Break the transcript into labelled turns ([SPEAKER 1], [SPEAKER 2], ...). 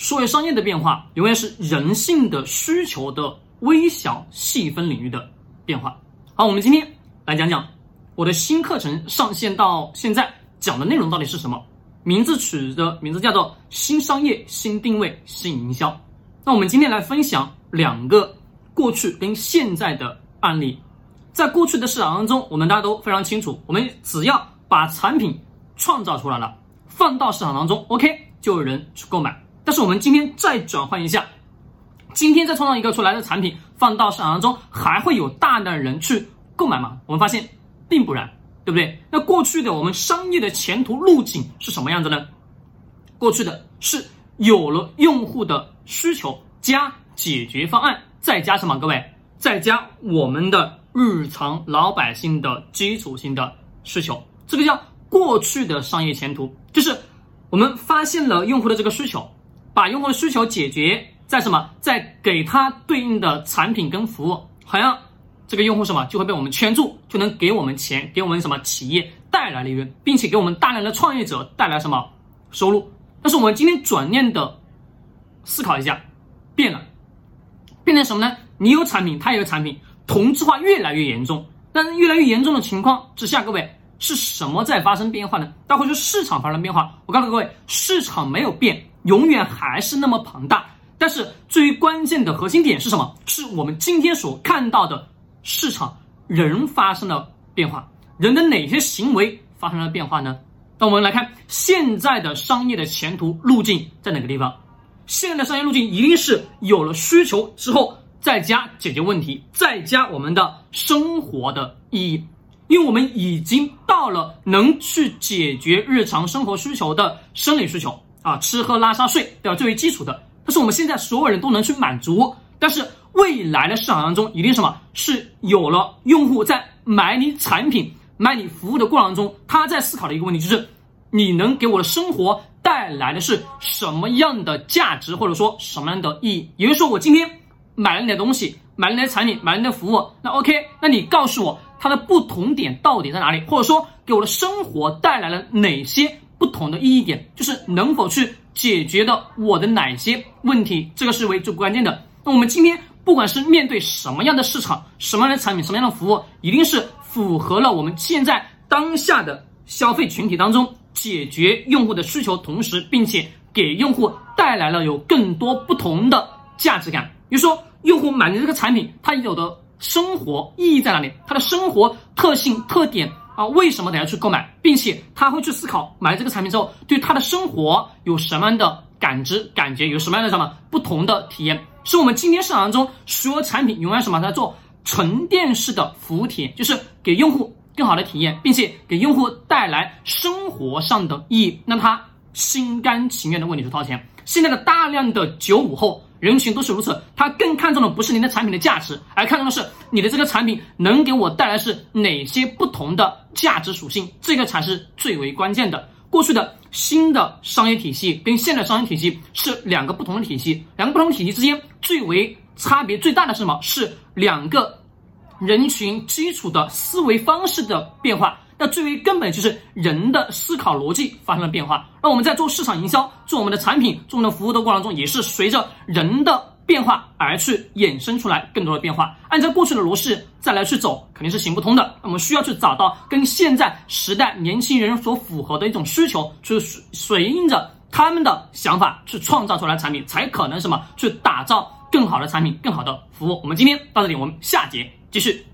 [SPEAKER 1] 数位商业的变化永远是人性的需求的微小细分领域的变化。好，我们今天来讲讲我的新课程上线到现在讲的内容到底是什么？名字取的名字叫做“新商业、新定位、新营销”。那我们今天来分享两个过去跟现在的案例。在过去的市场当中，我们大家都非常清楚，我们只要把产品创造出来了，放到市场当中，OK，就有人去购买。但是我们今天再转换一下，今天再创造一个出来的产品放到市场当中，还会有大量的人去购买吗？我们发现并不然，对不对？那过去的我们商业的前途路径是什么样子呢？过去的是有了用户的需求加解决方案，再加什么？各位，再加我们的日常老百姓的基础性的需求，这个叫过去的商业前途，就是我们发现了用户的这个需求。把用户的需求解决，在什么，在给他对应的产品跟服务，好像这个用户什么就会被我们圈住，就能给我们钱，给我们什么企业带来利润，并且给我们大量的创业者带来什么收入。但是我们今天转念的思考一下，变了，变成什么呢？你有产品，他也有产品，同质化越来越严重。但是越来越严重的情况之下，各位是什么在发生变化呢？大家会说市场发生变化。我告诉各位，市场没有变。永远还是那么庞大，但是最关键的核心点是什么？是我们今天所看到的市场人发生了变化，人的哪些行为发生了变化呢？那我们来看现在的商业的前途路径在哪个地方？现在的商业路径一定是有了需求之后，再加解决问题，再加我们的生活的意义，因为我们已经到了能去解决日常生活需求的生理需求。啊，吃喝拉撒睡，对吧？最为基础的，但是我们现在所有人都能去满足。但是未来的市场当中，一定什么是有了用户在买你产品、买你服务的过程当中，他在思考的一个问题就是：你能给我的生活带来的是什么样的价值，或者说什么样的意义？也就是说，我今天买了你的东西，买了你的产品，买了你的服务，那 OK，那你告诉我它的不同点到底在哪里？或者说，给我的生活带来了哪些？不同的意义点就是能否去解决的我的哪些问题，这个是为最关键的。那我们今天不管是面对什么样的市场、什么样的产品、什么样的服务，一定是符合了我们现在当下的消费群体当中解决用户的需求，同时并且给用户带来了有更多不同的价值感。比如说，用户买的这个产品，它有的生活意义在哪里？它的生活特性特点。啊，为什么得要去购买，并且他会去思考买了这个产品之后，对他的生活有什么样的感知、感觉，有什么样的什么不同的体验？是我们今天市场当中所有产品永远什么在做沉淀式的服务体验，就是给用户更好的体验，并且给用户带来生活上的意义，让他心甘情愿的为你去掏钱。现在的大量的九五后。人群都是如此，他更看重的不是您的产品的价值，而看重的是你的这个产品能给我带来是哪些不同的价值属性，这个才是最为关键的。过去的新的商业体系跟现在商业体系是两个不同的体系，两个不同体系之间最为差别最大的是什么？是两个人群基础的思维方式的变化。那最为根本就是人的思考逻辑发生了变化。那我们在做市场营销、做我们的产品、做我们的服务的过程中，也是随着人的变化而去衍生出来更多的变化。按照过去的模式再来去走，肯定是行不通的。我们需要去找到跟现在时代年轻人所符合的一种需求，去随应着他们的想法去创造出来产品，才可能什么去打造更好的产品、更好的服务。我们今天到这里，我们下节继续。